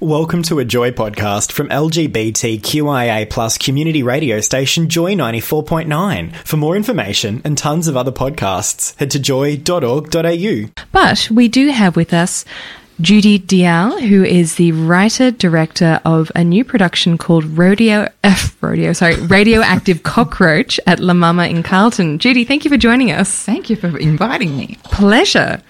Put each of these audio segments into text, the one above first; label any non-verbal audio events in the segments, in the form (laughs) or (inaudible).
Welcome to a Joy podcast from LGBTQIA plus community radio station Joy 94.9. For more information and tons of other podcasts, head to joy.org.au. But we do have with us Judy Dial, who is the writer director of a new production called Rodeo, uh, Rodeo, sorry, Radioactive (laughs) Cockroach at La Mama in Carlton. Judy, thank you for joining us. Thank you for inviting me. Pleasure.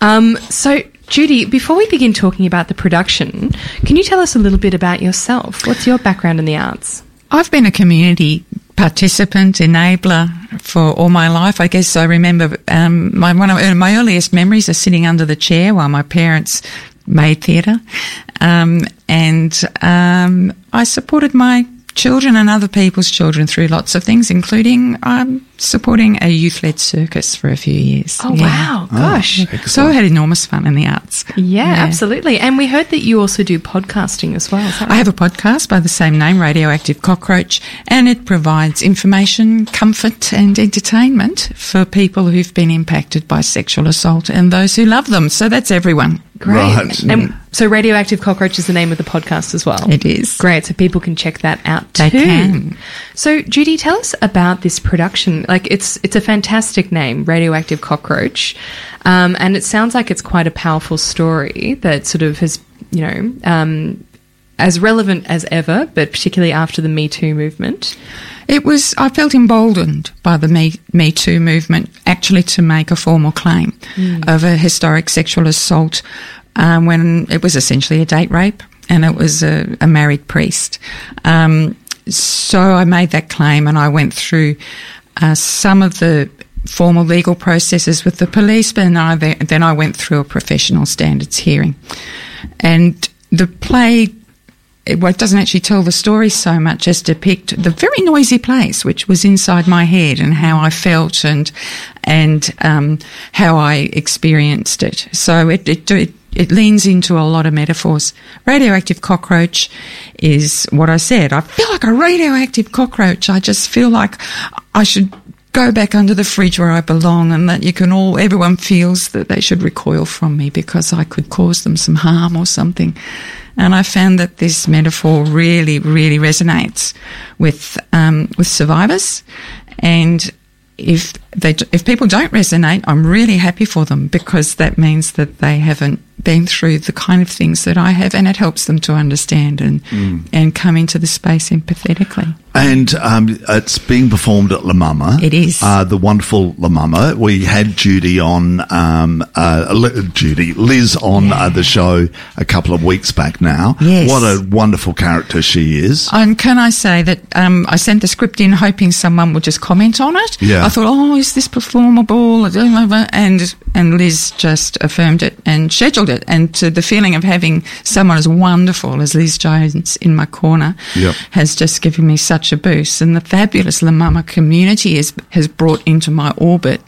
Um, so Judy, before we begin talking about the production, can you tell us a little bit about yourself? What's your background in the arts? I've been a community participant, enabler for all my life. I guess I remember um, my one of my earliest memories are sitting under the chair while my parents made theatre, um, and um, I supported my children and other people's children through lots of things, including um, supporting a youth led circus for a few years. Oh, yeah. wow. Gosh. Oh, so I had enormous fun in the arts. Yeah, yeah, absolutely. And we heard that you also do podcasting as well. Right? I have a podcast by the same name, Radioactive Cockroach, and it provides information, comfort, and entertainment for people who've been impacted by sexual assault and those who love them. So that's everyone. Great. Right. And so Radioactive Cockroach is the name of the podcast as well. It is. Great. So people can check that out too. They can. So Judy, tell us about this production. Like it's it's a fantastic name, Radioactive Cockroach. Um, and it sounds like it's quite a powerful story that sort of has, you know, um, as relevant as ever, but particularly after the Me Too movement. It was, I felt emboldened by the Me, Me Too movement actually to make a formal claim mm. of a historic sexual assault um, when it was essentially a date rape and it was a, a married priest. Um, so I made that claim and I went through uh, some of the formal legal processes with the police, but then I, then I went through a professional standards hearing. And the play it doesn't actually tell the story so much as depict the very noisy place which was inside my head and how I felt and and um, how I experienced it. So it, it, it it leans into a lot of metaphors. Radioactive cockroach is what I said. I feel like a radioactive cockroach. I just feel like I should go back under the fridge where I belong and that you can all, everyone feels that they should recoil from me because I could cause them some harm or something. And I found that this metaphor really, really resonates with um, with survivors. And if they if people don't resonate, I'm really happy for them because that means that they haven't been through the kind of things that I have, and it helps them to understand and mm. and come into the space empathetically. And um, it's being performed at La Mama. It is uh, the wonderful La Mama. We had Judy on, um, uh, Judy Liz on yeah. uh, the show a couple of weeks back now. Yes, what a wonderful character she is. And can I say that um, I sent the script in hoping someone would just comment on it. Yeah, I thought, oh, is this performable? And and Liz just affirmed it and scheduled it. And to the feeling of having someone as wonderful as Liz Jones in my corner yep. has just given me such a boost. And the fabulous La Mama community has, has brought into my orbit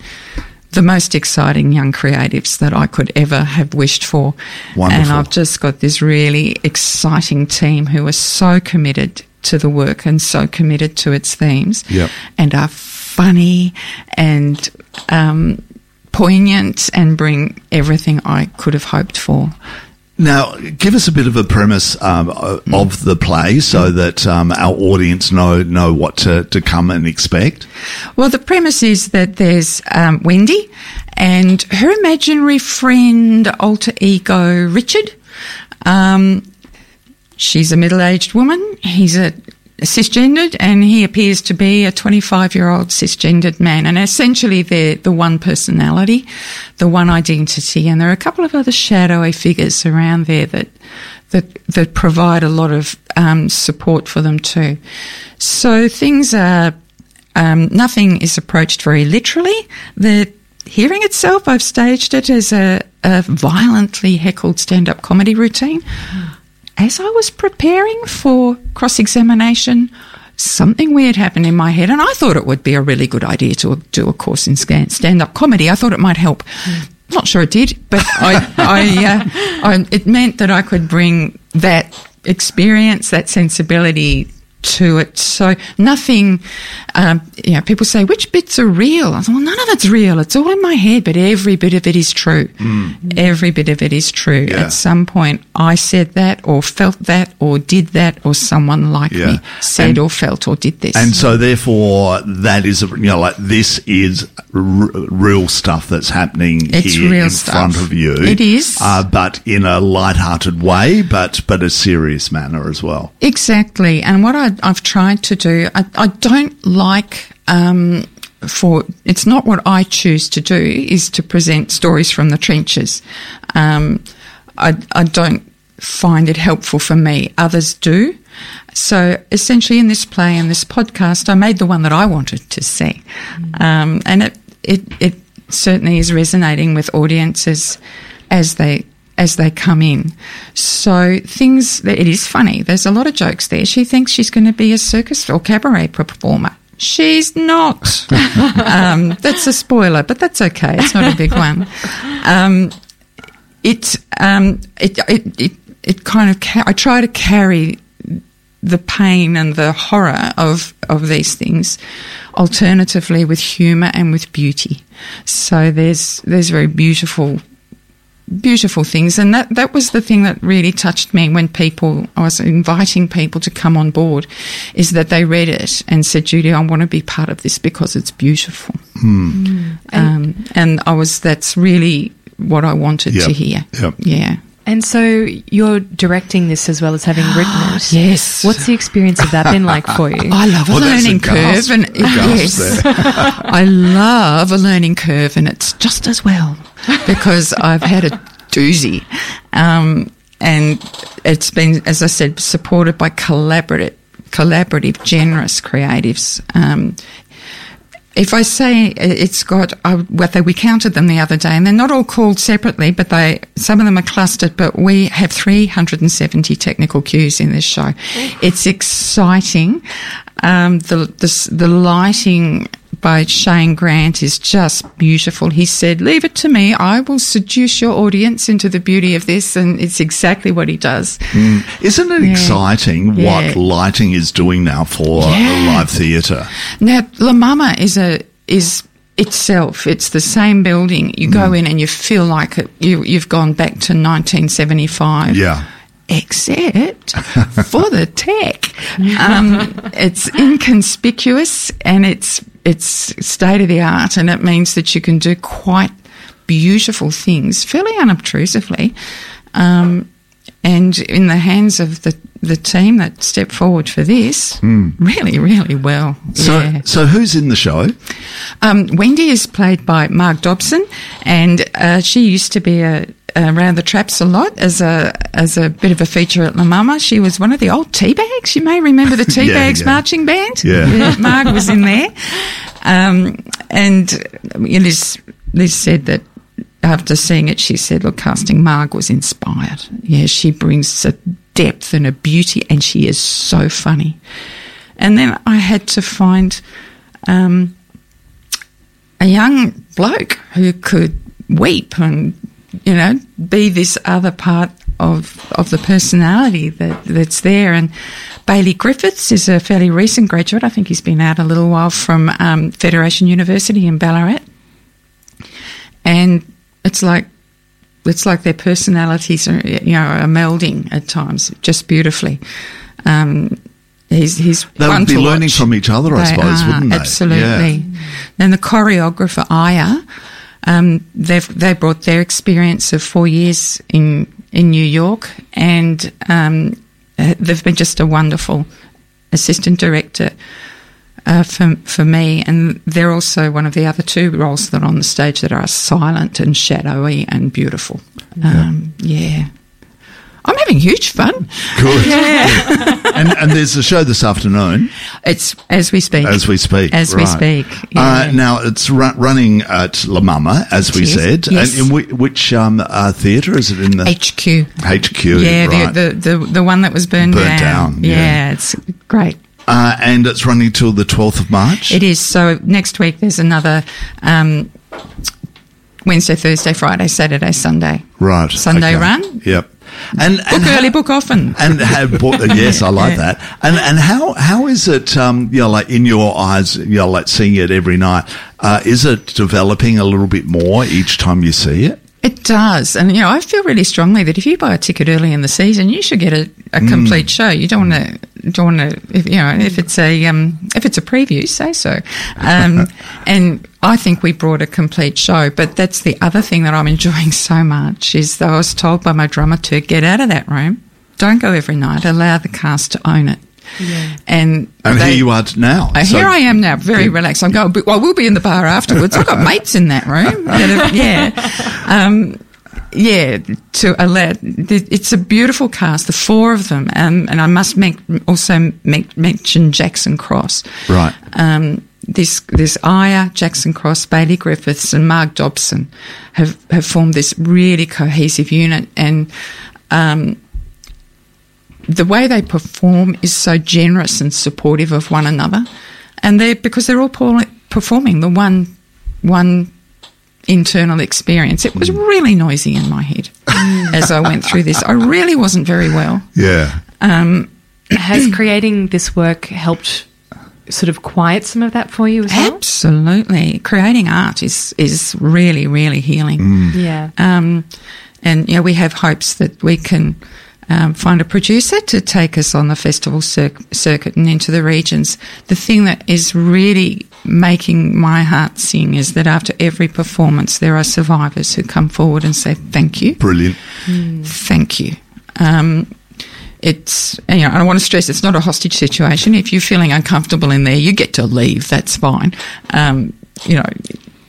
the most exciting young creatives that I could ever have wished for. Wonderful. And I've just got this really exciting team who are so committed to the work and so committed to its themes yep. and are funny and um, poignant and bring everything I could have hoped for. Now, give us a bit of a premise um, mm. of the play so mm. that um, our audience know know what to, to come and expect. Well, the premise is that there's um, Wendy and her imaginary friend, alter ego Richard. Um, she's a middle aged woman. He's a cisgendered, and he appears to be a 25 year old cisgendered man. And essentially, they're the one personality, the one identity. And there are a couple of other shadowy figures around there that that that provide a lot of um, support for them too. So things are um, nothing is approached very literally. The hearing itself, I've staged it as a, a violently heckled stand up comedy routine. As I was preparing for cross examination, something weird happened in my head, and I thought it would be a really good idea to do a course in stand up comedy. I thought it might help. Not sure it did, but I, I, uh, I, it meant that I could bring that experience, that sensibility to it. So nothing, um, you know, people say, which bits are real? I thought, well, none of it's real. It's all in my head, but every bit of it is true. Mm. Every bit of it is true. Yeah. At some point, I said that or felt that or did that or someone like yeah. me said and, or felt or did this. And so therefore that is, you know, like this is r- real stuff that's happening it's here in stuff. front of you. It is. Uh, but in a light-hearted way, but, but a serious manner as well. Exactly. And what I I, have tried to do. I, I don't like um, for it's not what I choose to do is to present stories from the trenches. Um, I, I don't find it helpful for me. Others do. So essentially, in this play and this podcast, I made the one that I wanted to see, mm. um, and it, it it certainly is resonating with audiences as they as they come in. So things, it is funny. There's a lot of jokes there. She thinks she's going to be a circus or cabaret performer. She's not. (laughs) um, that's a spoiler, but that's okay. It's not a big one. Um, it, um, it, it, it, it, kind of, ca- I try to carry the pain and the horror of, of these things alternatively with humour and with beauty. So there's, there's very beautiful beautiful things. And that, that was the thing that really touched me when people, I was inviting people to come on board, is that they read it and said, Judy, I want to be part of this because it's beautiful. Mm. Um, and I was, that's really what I wanted yep. to hear. Yep. Yeah. And so you're directing this as well as having written it. yes. What's the experience of that been like for you? (laughs) I love a well, learning a curve, and yes, (laughs) (laughs) I love a learning curve, and it's just as well because I've had a doozy. Um, and it's been, as I said, supported by collaborative, collaborative, generous creatives. Um, if I say it's got, uh, well, we counted them the other day, and they're not all called separately, but they some of them are clustered. But we have 370 technical cues in this show. It's exciting. Um, the, the the lighting by Shane Grant is just beautiful. He said, Leave it to me. I will seduce your audience into the beauty of this. And it's exactly what he does. Mm. Isn't it yeah. exciting yeah. what lighting is doing now for yeah. live theatre? Now, La Mama is a, is itself. It's the same building. You go mm. in and you feel like it, you, you've gone back to 1975. Yeah except (laughs) for the tech. Um, it's inconspicuous and it's it's state of the art, and it means that you can do quite beautiful things fairly unobtrusively. Um, and in the hands of the, the team that stepped forward for this, mm. really, really well. So, yeah. so who's in the show? Um, Wendy is played by Marg Dobson, and uh, she used to be a, around the traps a lot as a as a bit of a feature at La Mama. She was one of the old tea bags. You may remember the (laughs) tea bags yeah. marching band. Yeah. yeah, Marg was in there, (laughs) um, and Liz Liz said that after seeing it, she said, "Look, casting Marg was inspired. Yeah, she brings a depth and a beauty, and she is so funny." And then I had to find. Um, a young bloke who could weep and you know, be this other part of of the personality that that's there. And Bailey Griffiths is a fairly recent graduate. I think he's been out a little while from um, Federation University in Ballarat, and it's like it's like their personalities are you know are melding at times just beautifully. Um, He's, he's they would be learning watch. from each other, I they suppose, are, wouldn't they? Absolutely. Yeah. Then the choreographer Aya, um, they've they brought their experience of four years in in New York, and um, they've been just a wonderful assistant director uh, for for me. And they're also one of the other two roles that are on the stage that are silent and shadowy and beautiful. Um, yeah. I'm having huge fun. Good. (laughs) and, and there's a show this afternoon It's as we speak. as we speak. As we right. speak. Uh, now it's ru- running at La Mama, as we It is, said. yes. And in which, which um, uh, theatre is it in the HQ. HQ? Yeah, right. the, the, the the one that was burned, Burnt down, yeah. yeah, it's great. Uh, and it's running till the 12th of March. It is. So next week there's another um, Wednesday, Thursday, Friday, Saturday, Sunday. Right. Sunday okay. run. Yep. And, Book and early, how- book often. And have bought, yes, I like that. And and how how is it? Um, you know, like in your eyes, you know, like seeing it every night. Uh, is it developing a little bit more each time you see it? It does, and you know, I feel really strongly that if you buy a ticket early in the season, you should get a, a complete show. You don't want to, don't want to, if, you know, if it's a um, if it's a preview, say so. Um, (laughs) and I think we brought a complete show. But that's the other thing that I'm enjoying so much is that I was told by my drummer to get out of that room, don't go every night, allow the cast to own it. And And they- here you are now. uh, So- here I am now, very relaxed. I'm going. Well, we'll be in the bar afterwards. I've got mates in that room. that have- (laughs) yeah, um, yeah. To allow, it's a beautiful cast, the four of them, um, and I must make, also make, mention Jackson Cross. Right. Um, this this Aya, Jackson Cross, Bailey Griffiths, and Marg Dobson have have formed this really cohesive unit, and um, the way they perform is so generous and supportive of one another, and they because they're all performing the one one internal experience. It was hmm. really noisy in my head hmm. as I went through this. I really wasn't very well. yeah. Um, Has creating this work helped sort of quiet some of that for you as well? Absolutely, creating art is is really really healing. Hmm. Yeah. Um, and you know, we have hopes that we can um, find a producer to take us on the festival cir- circuit and into the regions. The thing that is really making my heart sing is that after every performance, there are survivors who come forward and say, "Thank you, Brilliant. thank you." Um, it's you know I want to stress it's not a hostage situation. If you're feeling uncomfortable in there, you get to leave. That's fine. Um, you know,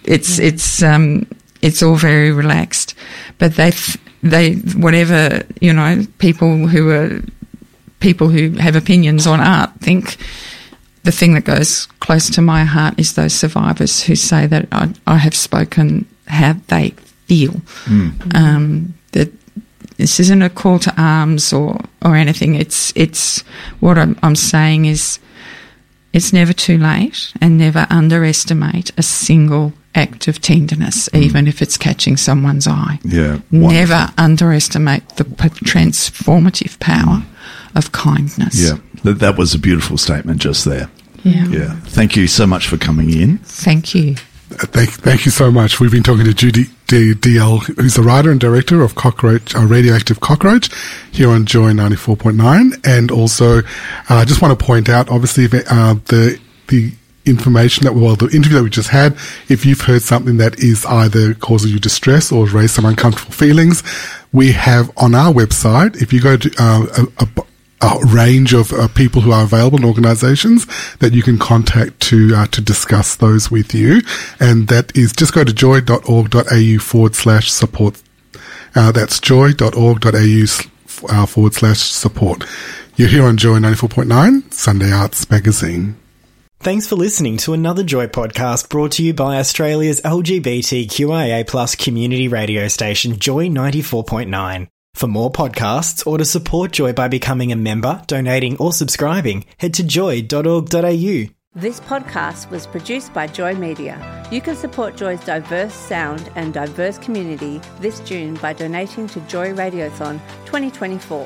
it's it's um, it's all very relaxed. But they f- they whatever you know people who are people who have opinions on art think the thing that goes close to my heart is those survivors who say that I, I have spoken how they feel. Um, that this isn't a call to arms or, or anything. It's it's what I'm, I'm saying is it's never too late, and never underestimate a single act of tenderness, even if it's catching someone's eye. Yeah. Never underestimate the transformative power of kindness. Yeah. That, that was a beautiful statement just there. Yeah. Yeah. Thank you so much for coming in. Thank you. Thank, thank you so much. We've been talking to Judy D- DL, who's the writer and director of Cockroach, uh, Radioactive Cockroach, here on Joy 94.9. And also, uh, I just want to point out, obviously, uh, the, the information that, well, the interview that we just had, if you've heard something that is either causing you distress or raised some uncomfortable feelings, we have on our website, if you go to, uh, a, a a range of uh, people who are available in organizations that you can contact to uh, to discuss those with you. And that is just go to joy.org.au forward slash support. Uh, that's joy.org.au uh, forward slash support. You're here on Joy 94.9, Sunday Arts Magazine. Thanks for listening to another Joy podcast brought to you by Australia's LGBTQIA plus community radio station Joy 94.9. For more podcasts or to support Joy by becoming a member, donating or subscribing, head to joy.org.au. This podcast was produced by Joy Media. You can support Joy's diverse sound and diverse community this June by donating to Joy Radiothon 2024.